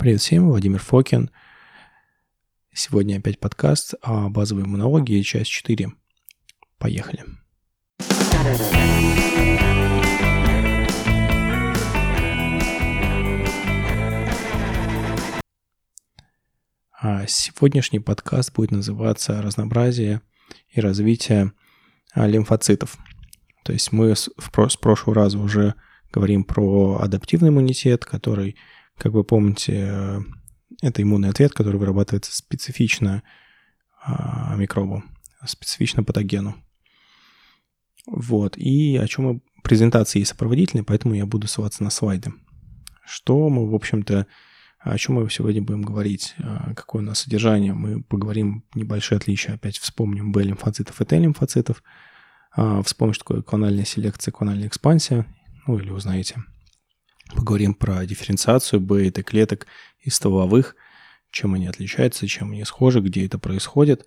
Привет всем, Владимир Фокин. Сегодня опять подкаст о базовой иммунологии, часть 4. Поехали. А сегодняшний подкаст будет называться «Разнообразие и развитие а, лимфоцитов». То есть мы с прошлого раза уже говорим про адаптивный иммунитет, который как вы помните, э, это иммунный ответ, который вырабатывается специфично а, микробу, специфично патогену. Вот. И о чем мы... Презентации сопроводительные, поэтому я буду ссылаться на слайды. Что мы, в общем-то, о чем мы сегодня будем говорить? А, какое у нас содержание? Мы поговорим небольшие отличия. Опять вспомним Б-лимфоцитов и Т-лимфоцитов. А, вспомним, что такое клональная селекция, клональная экспансия. Ну, или узнаете. Поговорим про дифференциацию Б и Т-клеток из стволовых, чем они отличаются, чем они схожи, где это происходит.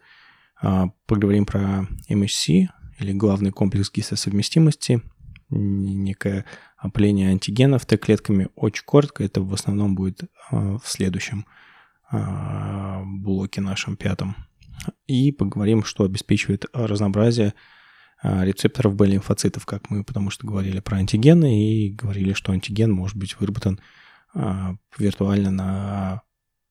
А, поговорим про MHC, или главный комплекс гистосовместимости, некое опыление антигенов Т-клетками. Очень коротко, это в основном будет а, в следующем а, блоке нашем пятом. И поговорим, что обеспечивает разнообразие рецепторов Б-лимфоцитов, как мы потому что говорили про антигены и говорили, что антиген может быть выработан а, виртуально на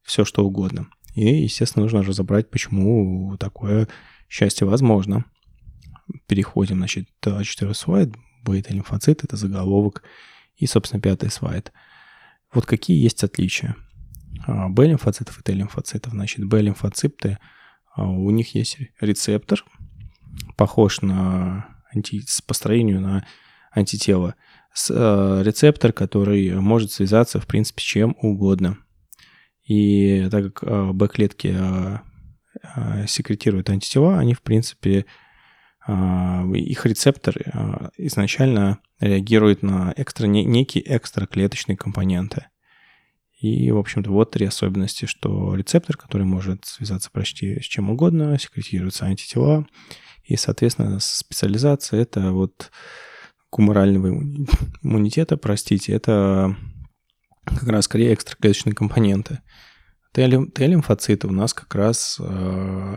все что угодно. И, естественно, нужно разобрать, почему такое счастье возможно. Переходим, значит, четвертый слайд. Бета-лимфоцит – это заголовок. И, собственно, пятый слайд. Вот какие есть отличия. А, Б-лимфоцитов и Т-лимфоцитов. Значит, Б-лимфоциты, у них есть рецептор – похож на анти... по строению на антитело. С, э, рецептор, который может связаться, в принципе, с чем угодно. И так как э, Б-клетки э, э, секретируют антитела, они, в принципе, э, их рецептор э, изначально реагирует на экстра, не, некие экстраклеточные компоненты. И, в общем-то, вот три особенности, что рецептор, который может связаться почти с чем угодно, секретируются антитела, и, соответственно, специализация – это вот гуморального иммунитета, простите, это как раз скорее экстраклеточные компоненты. Т-лимфоциты у нас как раз э,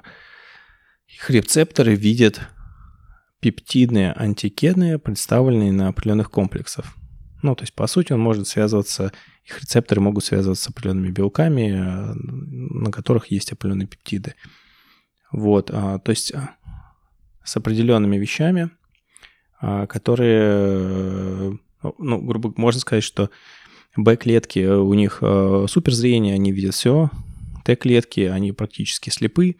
их рецепторы видят пептидные антигены, представленные на определенных комплексах. Ну, то есть, по сути, он может связываться, их рецепторы могут связываться с определенными белками, э, на которых есть определенные пептиды. Вот, а, то есть а, с определенными вещами, а, которые, ну, грубо можно сказать, что Б-клетки, у них суперзрение, они видят все, Т-клетки, они практически слепы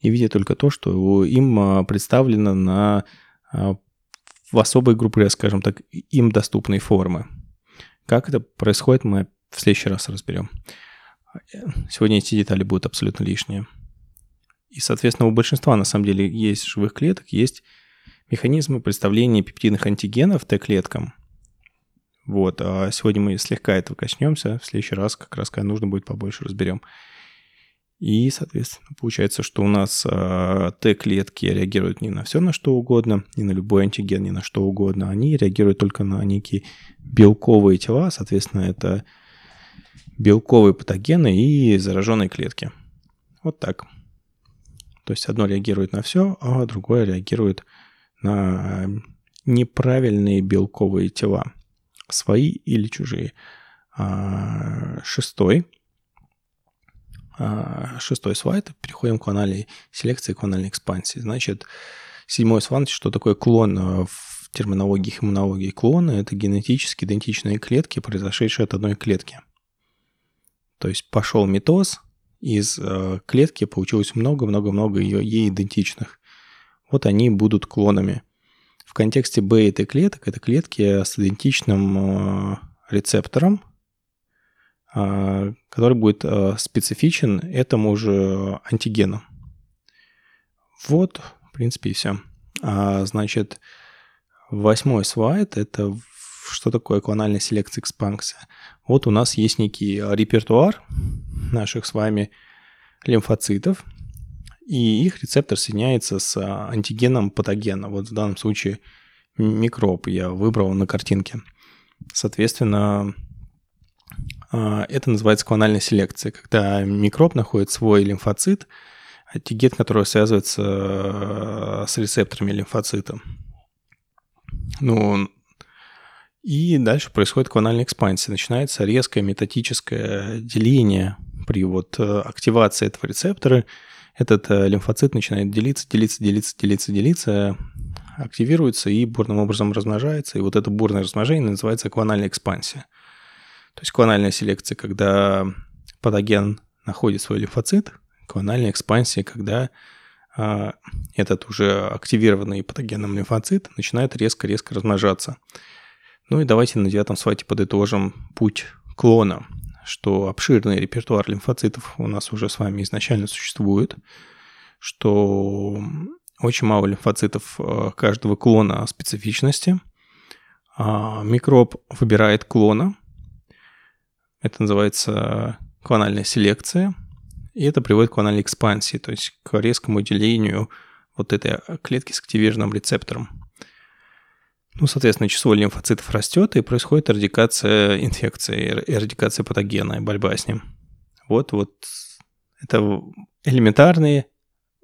и видят только то, что им представлено на в особой группе, скажем так, им доступной формы. Как это происходит, мы в следующий раз разберем. Сегодня эти детали будут абсолютно лишние. И, соответственно, у большинства, на самом деле, есть живых клеток, есть механизмы представления пептидных антигенов Т-клеткам. Вот, а сегодня мы слегка этого коснемся, в следующий раз как раз, когда нужно будет, побольше разберем. И, соответственно, получается, что у нас э, Т-клетки реагируют не на все, на что угодно, не на любой антиген, не на что угодно. Они реагируют только на некие белковые тела, соответственно, это белковые патогены и зараженные клетки. Вот так. То есть одно реагирует на все, а другое реагирует на э, неправильные белковые тела, свои или чужие. А, шестой. А, шестой слайд. Переходим к анальной селекции, к анальной экспансии. Значит, седьмой слайд, что такое клон э, в терминологии иммунологии. Клоны – это генетически идентичные клетки, произошедшие от одной клетки. То есть пошел митоз – из э, клетки получилось много-много-много ей идентичных. Вот они будут клонами. В контексте и T клеток это клетки с идентичным рецептором, который будет э, специфичен этому же антигену. Вот, в принципе, и все. А, значит, восьмой слайд – это что такое клональная селекция экспансия. Вот у нас есть некий репертуар наших с вами лимфоцитов, и их рецептор соединяется с антигеном патогена. Вот в данном случае микроб я выбрал на картинке. Соответственно, А, это называется клональная селекция, когда микроб находит свой лимфоцит, антиген которого связывается э, с рецепторами лимфоцита. Ну, и дальше происходит клональная экспансия. Начинается резкое метатическое деление при вот э, активации этого рецептора. Этот э, лимфоцит начинает делиться, делиться, делиться, делиться, делиться, активируется и бурным образом размножается. И вот это бурное размножение называется клональная экспансия. То есть клональная селекция, когда патоген находит свой лимфоцит, клональная экспансия, когда а, этот уже активированный патогенным лимфоцит начинает резко-резко размножаться. Ну и давайте на девятом слайде подытожим путь клона, что обширный репертуар лимфоцитов у нас уже с вами изначально существует, что очень мало лимфоцитов а, каждого клона специфичности. А, микроб выбирает клона, это называется клональная селекция, и это приводит к клональной экспансии, то есть к резкому делению вот этой клетки с активированным рецептором. Ну, соответственно, число лимфоцитов растет, и происходит эрадикация инфекции, эрадикация патогена борьба с ним. Вот, вот это элементарные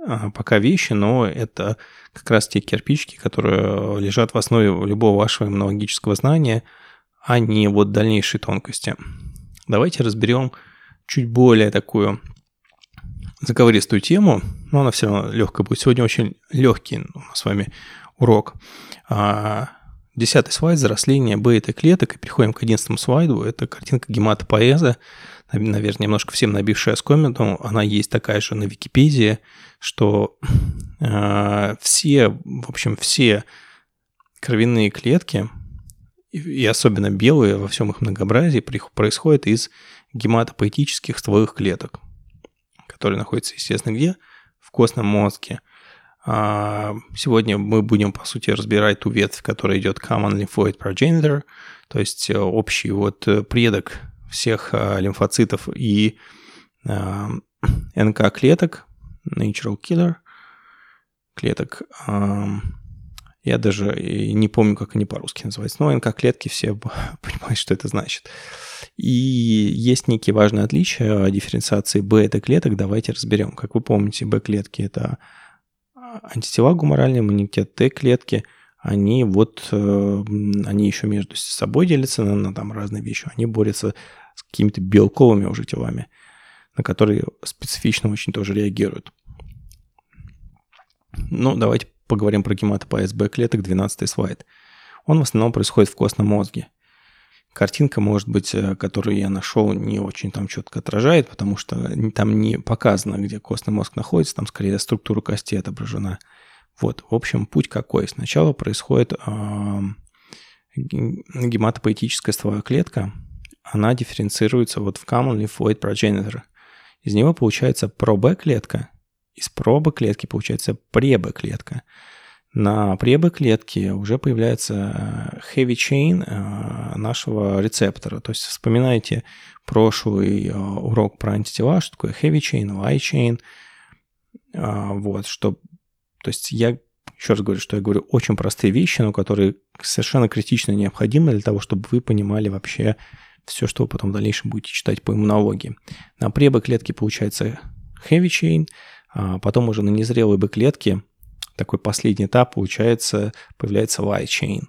а, пока вещи, но это как раз те кирпичики, которые лежат в основе любого вашего иммунологического знания, а не вот дальнейшие тонкости. Давайте разберем чуть более такую заковыристую тему, но она все равно легкая будет. Сегодня очень легкий у нас с вами урок. А, десятый слайд – заросление бета-клеток. И переходим к одиннадцатому слайду. Это картинка гематопоэза. Наверное, немножко всем набившая оскомину. Она есть такая же на Википедии, что э, все, в общем, все кровяные клетки – и особенно белые во всем их многообразии, происходят из гематопоэтических стволовых клеток, которые находятся, естественно, где? В костном мозге. А, сегодня мы будем, по сути, разбирать ту ветвь, которая идет Common Lymphoid Progenitor, то есть э, общий вот э, предок всех э, лимфоцитов и НК-клеток, Natural Killer клеток, я даже не помню, как они по-русски называются. Но НК-клетки все понимают, что это значит. И есть некие важные отличия дифференциации бета-клеток. Давайте разберем. Как вы помните, Б-клетки – это антитела гуморальный иммунитет, Т-клетки – они вот, э, они еще между собой делятся на, на там разные вещи. Они борются с какими-то белковыми уже телами, на которые специфично очень тоже реагируют. Ну, давайте поговорим про гематопоэз Б-клеток, 12 слайд. Он в основном происходит в костном мозге. Картинка, может быть, э, которую я нашел, не очень там четко отражает, потому что там не показано, где костный мозг находится, там скорее структура кости отображена. Вот, в общем, путь какой? Сначала происходит э, гематопоэтическая стволовая клетка, она дифференцируется вот в common lymphoid progenitor. Из него получается про-Б-клетка, из пробы клетки получается пребы клетка. На пребы клетки уже появляется э, heavy chain э, нашего рецептора. То есть вспоминайте прошлый э, урок про антитела, что такое heavy chain, light chain. Вот, что... То есть я еще раз говорю, что я говорю очень простые вещи, но которые совершенно критично необходимы для того, чтобы вы понимали вообще все, что вы потом в дальнейшем будете читать по иммунологии. На пребы клетки получается heavy chain – потом уже на незрелой Б-клетке такой последний этап получается, появляется light chain.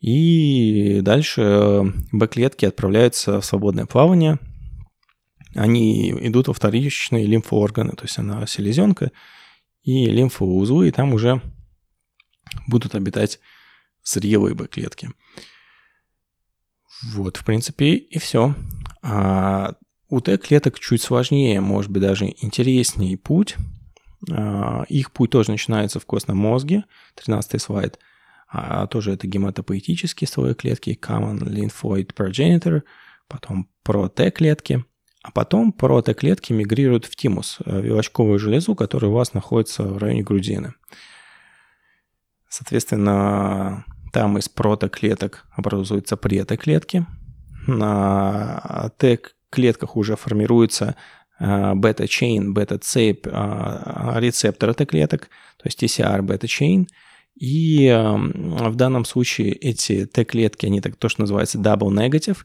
И дальше Б-клетки отправляются в свободное плавание. Они идут во вторичные лимфоорганы, то есть она селезенка и лимфоузлы, и там уже будут обитать зрелые Б-клетки. Вот, в принципе, и все. А у Т-клеток чуть сложнее, может быть, даже интереснее путь. А, их путь тоже начинается в костном мозге, 13 слайд. А тоже это гематопоэтические стволовые клетки, common lymphoid progenitor, потом про-Т-клетки, а потом про-Т-клетки мигрируют в тимус, э, вилочковую железу, которая у вас находится в районе грудины. Соответственно, там из прото-клеток образуются прето-клетки. На Т клетках уже формируется э, бета-чейн, бета-цепь э, рецептора Т-клеток, то есть TCR бета-чейн. И эм, в данном случае эти Т-клетки, они так то, что называется double negative,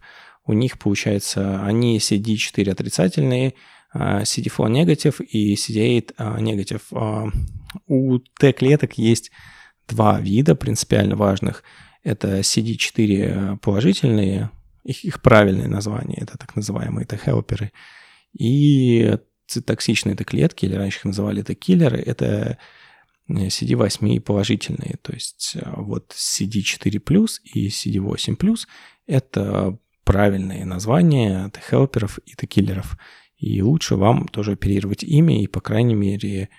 у них получается, они CD4 отрицательные, CD4 негатив и CD8 негатив. У Т-клеток есть два вида принципиально важных. Это CD4 положительные, их, их правильное название, это так называемые Т-хелперы, и цитоксичные это клетки, или раньше их называли это киллеры, это CD8 положительные, то есть э, вот CD4+, и CD8+, это правильные названия Т-хелперов и Т-киллеров. И лучше вам тоже оперировать ими и, по крайней мере,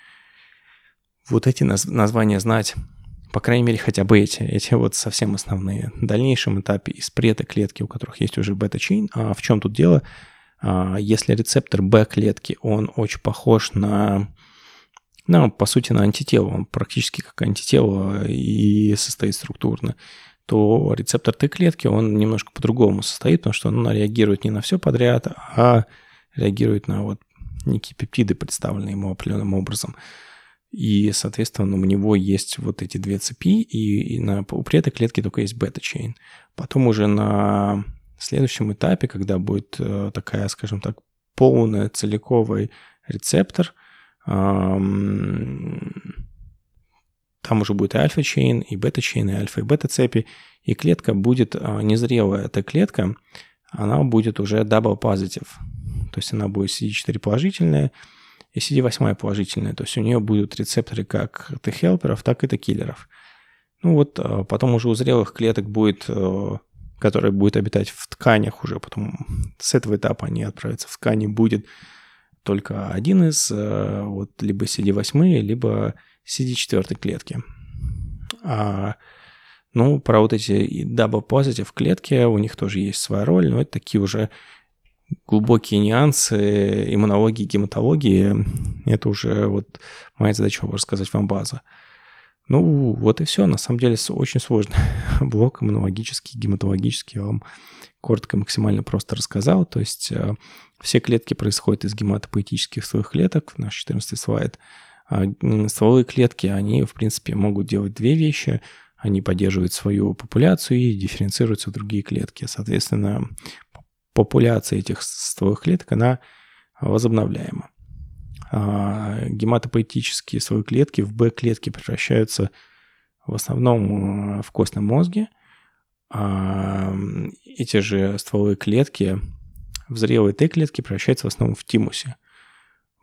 вот эти наз- названия знать. По крайней мере, хотя бы эти. Эти вот совсем основные. В дальнейшем этапе из прета-клетки, у которых есть уже бета-чейн. А в чем тут дело? А, если рецептор Б-клетки, он очень похож на ну, по сути, на антитело. Он практически как антитело и состоит структурно то рецептор Т-клетки, он немножко по-другому состоит, потому что он реагирует не на все подряд, а реагирует на вот некие пептиды, представленные ему определенным образом. И, соответственно, у него есть вот эти две цепи, и, и на, у клетки только есть бета-чейн. Потом уже на следующем этапе, когда будет э, такая, скажем так, полная целиковый рецептор, там уже будет и альфа-чейн, и бета-чейн, и альфа, и бета-цепи, и клетка будет э, незрелая. Эта клетка, она будет уже double positive, то есть она будет CD4 положительная, и CD8 положительная, то есть у нее будут рецепторы как Т-хелперов, так и Т-киллеров. Ну вот э, потом уже у зрелых клеток будет который будет обитать в тканях уже, потом с этого этапа они отправятся в ткани, будет только один из э, вот либо CD8, либо CD4 клетки. А, ну, про вот эти double positive клетки, у них тоже есть своя роль, но это такие уже глубокие нюансы иммунологии, гематологии. Это уже вот моя задача рассказать вам база. Ну, вот и все. На самом деле очень сложный блок иммунологический, гематологический. Я вам коротко максимально просто рассказал. То есть э, все клетки происходят из гематопоэтических своих клеток. Наш 14 слайд. А стволовые клетки, они, в принципе, могут делать две вещи. Они поддерживают свою популяцию и дифференцируются в другие клетки. Соответственно, популяция этих стволовых клеток, она возобновляема. А, гематопоэтические свои клетки в Б-клетки превращаются в основном э, в костном мозге. А эти же стволовые клетки в зрелые Т-клетки превращаются в основном в тимусе.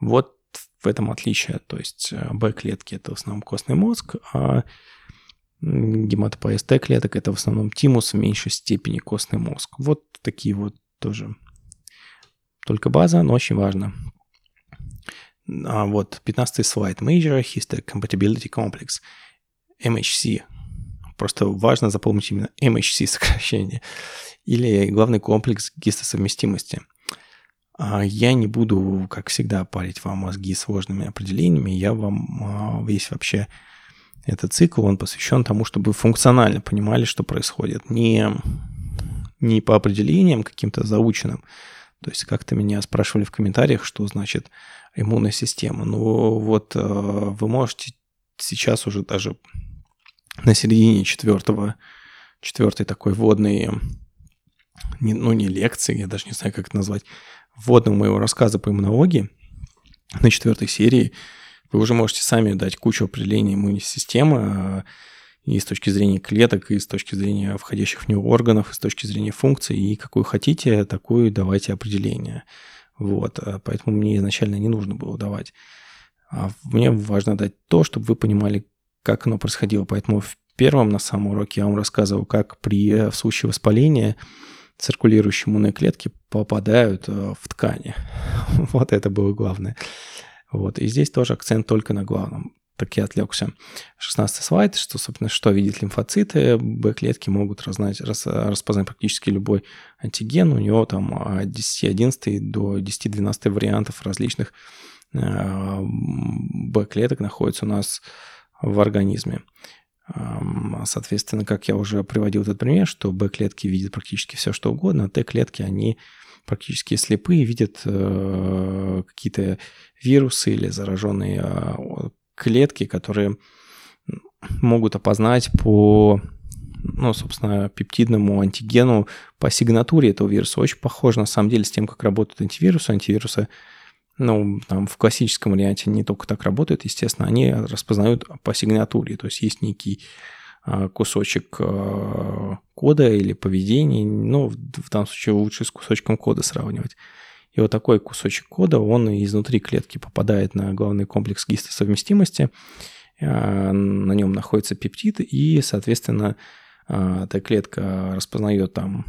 Вот в этом отличие. То есть э, Б-клетки – это в основном костный мозг, а гематопоэз Т-клеток – это в основном тимус в меньшей степени костный мозг. Вот такие вот тоже только база, но очень важно. А вот 15 слайд. Major Histocompatibility Complex. MHC. Просто важно запомнить именно MHC сокращение. Или главный комплекс гистосовместимости. А я не буду, как всегда, парить вам мозги сложными определениями. Я вам а, весь вообще этот цикл, он посвящен тому, чтобы функционально понимали, что происходит. Не, не по определениям каким-то заученным, то есть как-то меня спрашивали в комментариях, что значит иммунная система. Ну вот э, вы можете сейчас уже даже на середине четвертого, четвертой такой вводной, не, ну не лекции, я даже не знаю, как это назвать, вводного моего рассказа по иммунологии на четвертой серии, вы уже можете сами дать кучу определений иммунной системы, и с точки зрения клеток, и с точки зрения входящих в нее органов, и с точки зрения функций, и какую хотите, такую давайте определение. Вот, э, поэтому мне изначально не нужно было давать. А мне важно дать то, чтобы вы понимали, как оно происходило. Поэтому в первом на самом уроке я вам рассказывал, как при э, в случае воспаления циркулирующие иммунные клетки попадают э, в ткани. Вот это было главное. Вот. И здесь тоже акцент только на главном так я отвлекся. 16 слайд, что, собственно, что видят лимфоциты. Б-клетки могут разнать, рас, распознать практически любой антиген. У него там от 10-11 до 10-12 вариантов различных э, Б-клеток находится у нас в организме. Соответственно, как я уже приводил этот пример, что Б-клетки видят практически все, что угодно, а Т-клетки, они практически слепые, видят э, какие-то вирусы или зараженные э, клетки, которые могут опознать по ну, собственно, пептидному антигену по сигнатуре этого вируса. Очень похоже, на самом деле, с тем, как работают антивирусы. Антивирусы, ну, там, в классическом варианте не только так работают, естественно, они распознают по сигнатуре. То есть есть некий а, кусочек а, кода или поведения. Ну, в данном случае лучше с кусочком кода сравнивать. И вот такой кусочек кода, он изнутри клетки попадает на главный комплекс гистосовместимости, а, на нем находится пептид, и, соответственно, а, эта клетка распознает там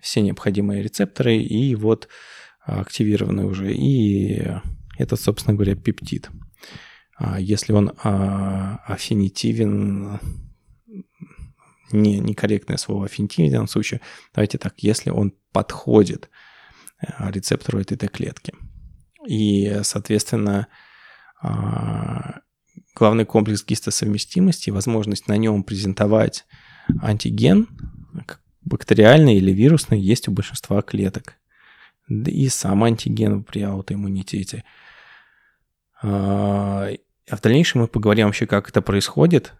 все необходимые рецепторы, и вот активированы уже, и это, собственно говоря, пептид. А если он аффинитивен, не, некорректное слово аффинитивен в данном случае, давайте так, если он подходит Э, рецептору этой Т-клетки. И, соответственно, а, главный комплекс гистосовместимости, возможность на нем презентовать антиген, бактериальный или вирусный, есть у большинства клеток. И сам антиген при аутоиммунитете. А, а в дальнейшем мы поговорим вообще, как это происходит,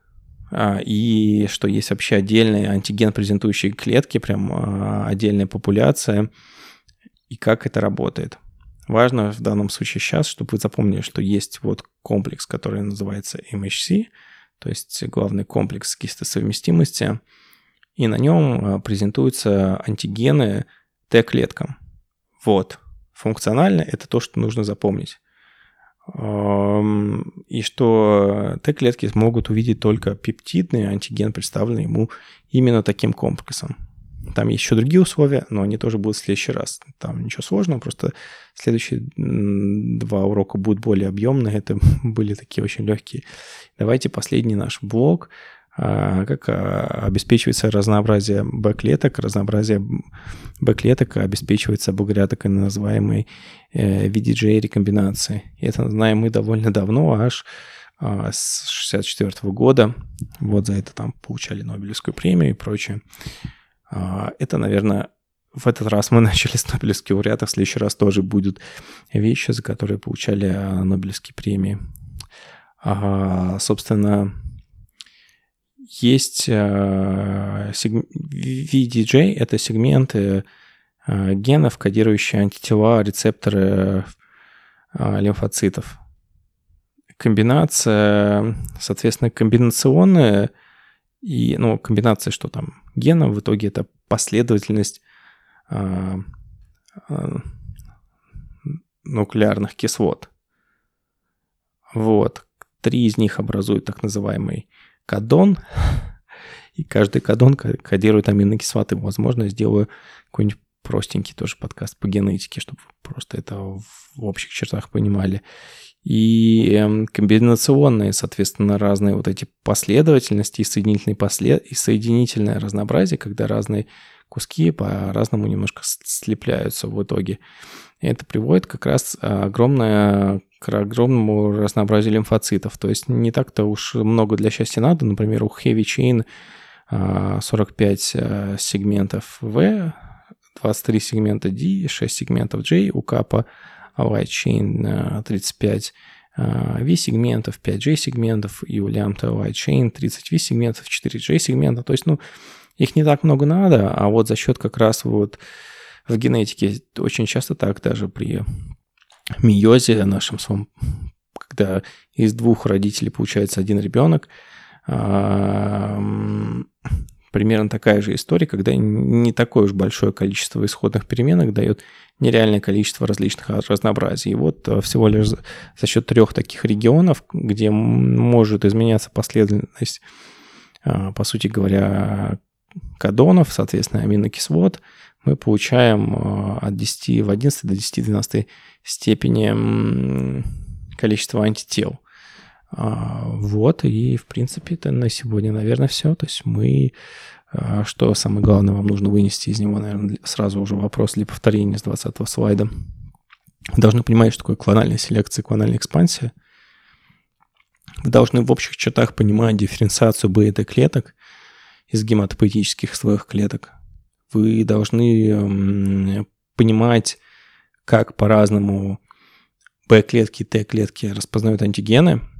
а, и что есть вообще отдельные антиген презентующие клетки, прям отдельная популяция – и как это работает. Важно в данном случае сейчас, чтобы вы запомнили, что есть вот комплекс, который называется MHC, то есть главный комплекс гистосовместимости, и на нем а, презентуются антигены Т-клеткам. Вот. Функционально это то, что нужно запомнить. И что Т-клетки могут увидеть только пептидный антиген, представленный ему именно таким комплексом. Там еще другие условия, но они тоже будут в следующий раз. Там ничего сложного, просто следующие два урока будут более объемные. Это были такие очень легкие. Давайте последний наш блок. А, как а, обеспечивается разнообразие Б-клеток. Разнообразие Б-клеток обеспечивается благодаря так называемой э, VDJ-рекомбинации. Это знаем мы довольно давно, аж а, с 64 года. Вот за это там получали Нобелевскую премию и прочее. А, это, наверное, в этот раз мы начали с Нобелевских лауреатов, в следующий раз тоже будут вещи, за которые получали а, Нобелевские премии. А, собственно, есть VDJ, это сегменты генов, кодирующие антитела, рецепторы лимфоцитов. Комбинация, соответственно, комбинационная и, ну, комбинация, что там, генов, в итоге это последовательность э, э, нуклеарных кислот. Вот. Три из них образуют так называемый кадон, и каждый кадон кодирует аминокислоты. Возможно, сделаю какой-нибудь простенький тоже подкаст по генетике, чтобы просто это в общих чертах понимали и эм, комбинационные, соответственно, разные вот эти последовательности и соединительные послед... и соединительное разнообразие, когда разные куски по-разному немножко слепляются в итоге. И это приводит как раз огромное, к огромному разнообразию лимфоцитов. То есть не так-то уж много для счастья надо. Например, у Heavy Chain 45 э, сегментов V, 23 сегмента D, 6 сегментов J, у капа White Chain 35 V-сегментов, 5 J-сегментов, и у лямбда White Chain 30 V-сегментов, 4 J-сегмента. То есть, ну, их не так много надо, а вот за счет как раз вот в генетике очень часто так даже при миозе нашем своем, когда из двух родителей получается один ребенок, примерно такая же история, когда не такое уж большое количество исходных переменных дает нереальное количество различных разнообразий. И вот э, всего лишь за счет трех таких регионов, где может изменяться последовательность, э, по сути говоря, кадонов, соответственно, аминокислот, мы получаем э, от 10 в 11 до 10 в 12 степени количество антител. А, вот, и, в принципе, это на сегодня, наверное, все. То есть мы... А, что самое главное вам нужно вынести из него, наверное, сразу уже вопрос для повторения с 20 слайда. Вы должны понимать, что такое клональная селекция, клональная экспансия. Вы должны в общих чертах понимать дифференциацию бета-клеток из гематопоэтических стволовых клеток. Вы должны понимать, как по-разному Б-клетки и Т-клетки распознают антигены –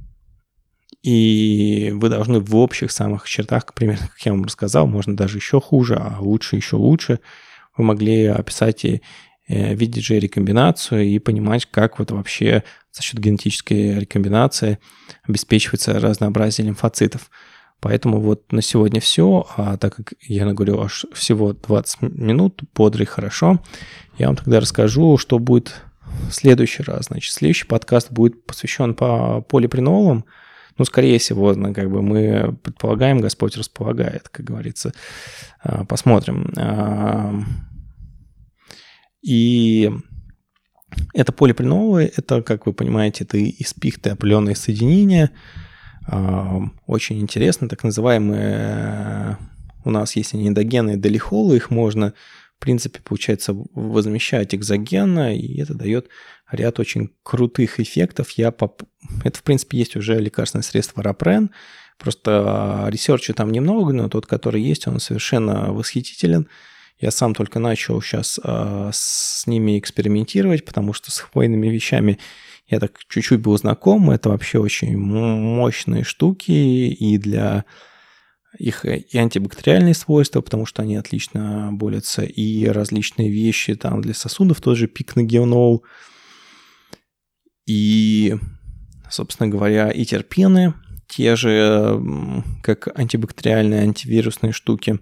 И вы должны в общих самых чертах, примерно, как я вам рассказал, можно даже еще хуже, а лучше еще лучше, вы могли описать и э, видеть же рекомбинацию и понимать, как вот вообще за счет генетической рекомбинации обеспечивается разнообразие лимфоцитов. Поэтому вот на сегодня все. А так как я наговорил аж всего 20 минут, бодро хорошо, я вам тогда расскажу, что будет в следующий раз. Значит, следующий подкаст будет посвящен по полипринолам. Ну, скорее всего, как бы мы предполагаем, Господь располагает, как говорится. А, посмотрим. А, и это полипренолы, это, как вы понимаете, это из пихты определенные соединения – очень интересно, так называемые у нас есть они эндогенные долихолы, их можно, в принципе, получается, возмещать экзогенно, и это дает ряд очень крутых эффектов. Я поп... Это, в принципе, есть уже лекарственное средство Ропрен, просто research а там немного, но тот, который есть, он совершенно восхитителен. Я сам только начал сейчас а, с ними экспериментировать, потому что с хвойными вещами я так чуть-чуть был знаком. Это вообще очень мощные штуки и для их и антибактериальные свойства, потому что они отлично борются, и различные вещи там для сосудов, тот же пикногенол, и, собственно говоря, и терпены, те же, как антибактериальные, антивирусные штуки.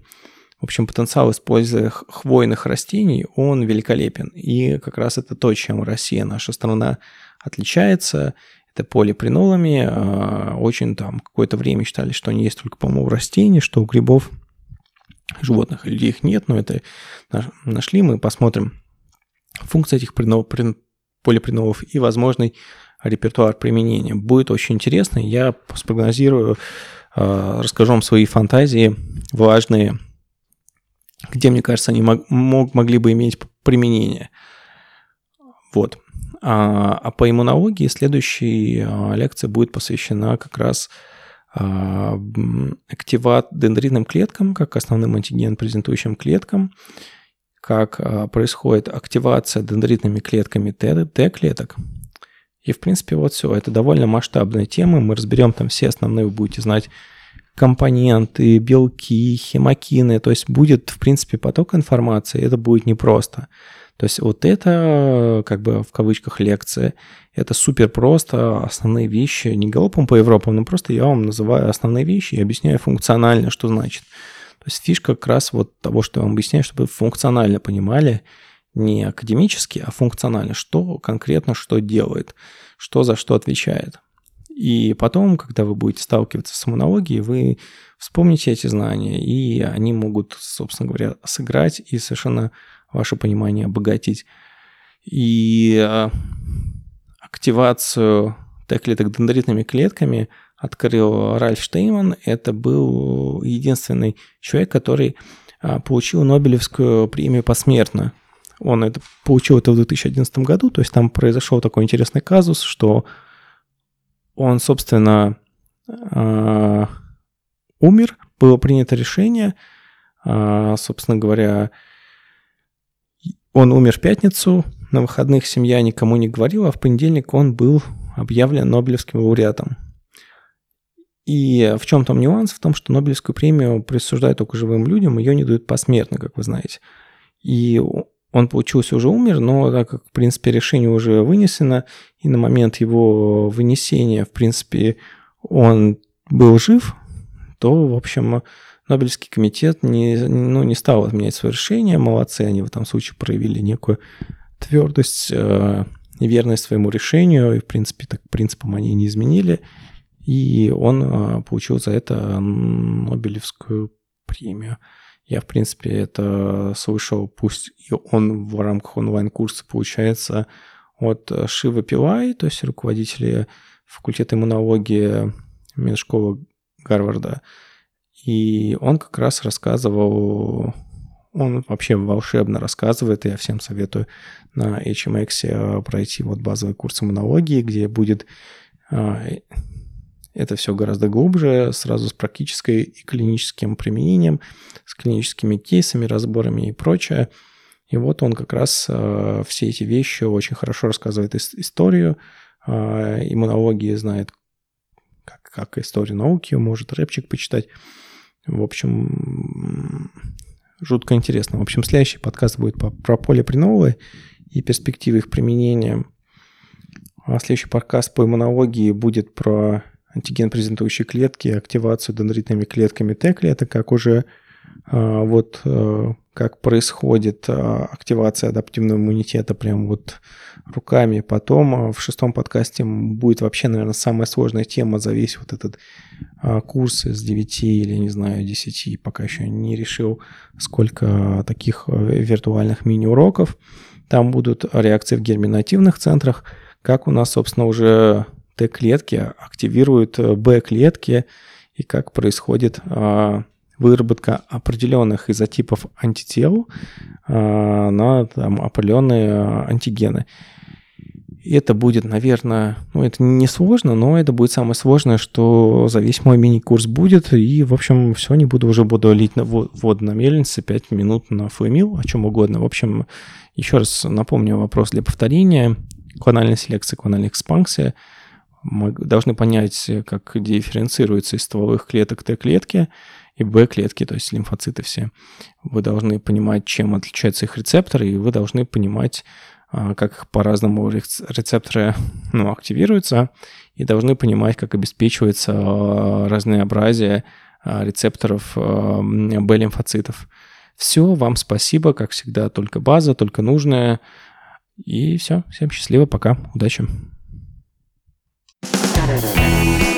В общем, потенциал использования хвойных растений, он великолепен. И как раз это то, чем Россия, наша страна, отличается. Это полипринолами. А, очень там какое-то время считали, что они есть только, по-моему, растений, что у грибов, животных, людей их нет, но это нашли. Мы посмотрим функции этих полипринолов и возможный репертуар применения. Будет очень интересно. Я спрогнозирую, а, расскажу вам свои фантазии важные, где, мне кажется, они мог, могли бы иметь применение. Вот. А, а по иммунологии следующая а, лекция будет посвящена как раз а, активат дендритным клеткам, как основным антиген презентующим клеткам, как происходит активация дендритными клетками Т-клеток. И, в принципе, вот все. Это довольно масштабная тема. Мы разберем там все основные, вы будете знать компоненты, белки, хемокины. То есть будет, в принципе, поток информации. Это будет непросто. То есть вот это, как бы в кавычках, лекция. Это супер просто, основные вещи, не галопом по Европам, но просто я вам называю основные вещи и объясняю функционально, что значит. Есть фишка как раз вот того, что я вам объясняю, чтобы вы функционально понимали, не академически, а функционально, что конкретно что делает, что за что отвечает. И потом, когда вы будете сталкиваться с иммунологией, вы вспомните эти знания, и они могут, собственно говоря, сыграть и совершенно ваше понимание обогатить. И а, активацию Т-клеток дендритными клетками открыл Ральф Штейман. Это был единственный человек, который а, получил Нобелевскую премию посмертно. Он это, получил это в 2011 году, то есть там произошел такой интересный казус, что он, собственно, э, умер, было принято решение, э, собственно говоря, он умер в пятницу, на выходных семья никому не говорила, а в понедельник он был объявлен Нобелевским лауреатом. И в чем там нюанс? В том, что Нобелевскую премию присуждают только живым людям, ее не дают посмертно, как вы знаете. И он, получился, уже умер, но так как, в принципе, решение уже вынесено, и на момент его вынесения, в принципе, он был жив, то, в общем, Нобелевский комитет не, ну, не стал отменять свое решение. Молодцы, они в этом случае проявили некую твердость, э, верность своему решению, и, в принципе, так принципам они не изменили. И он э, получил за это Нобелевскую премию. Я, в принципе, это слышал, пусть и он в рамках онлайн-курса получается от Шива Пилай, то есть руководителя факультета иммунологии Медшколы Гарварда, и он как раз рассказывал, он вообще волшебно рассказывает, я всем советую на HMX э, пройти вот базовый курс иммунологии, где будет а, это все гораздо глубже, сразу с практической и клиническим применением, с клиническими кейсами, разборами и прочее. И вот он как раз э, все эти вещи очень хорошо рассказывает историю, э, иммунологии знает как, как историю науки, может рэпчик почитать. В общем, жутко интересно. В общем, следующий подкаст будет по, про полипреновые и перспективы их применения. А следующий подкаст по иммунологии будет про антиген-презентующие клетки, активацию дендритными клетками Т-клеток, как уже а, вот э, как происходит а, активация адаптивного иммунитета прям вот руками. Потом а, в шестом подкасте будет вообще, наверное, самая сложная тема за весь вот этот курс из 9 или, не знаю, 10, пока еще не решил, сколько таких э, виртуальных мини-уроков. Там будут реакции в герминативных центрах, как у нас, собственно, уже Т-клетки активируют э, Б-клетки и как происходит выработка определенных изотипов антител а, на там, определенные а, антигены. И это будет, наверное, ну, это не сложно, но это будет самое сложное, что за весь мой мини-курс будет. И, в общем, все, не буду уже буду лить на воду на мельнице, 5 минут на флэмил, о чем угодно. В общем, еще раз напомню вопрос для повторения. Клональная селекция, клональная экспансия. Должны понять, как дифференцируются из стволовых клеток Т-клетки и Б-клетки, то есть лимфоциты все. Вы должны понимать, чем отличаются их рецепторы, и вы должны понимать, а, как по-разному рецепторы ну, активируются, и должны понимать, как обеспечивается а, разнообразие а, рецепторов Б-лимфоцитов. Все, вам спасибо, как всегда, только база, только нужная. И все, всем счастливо, пока, удачи. Saturday.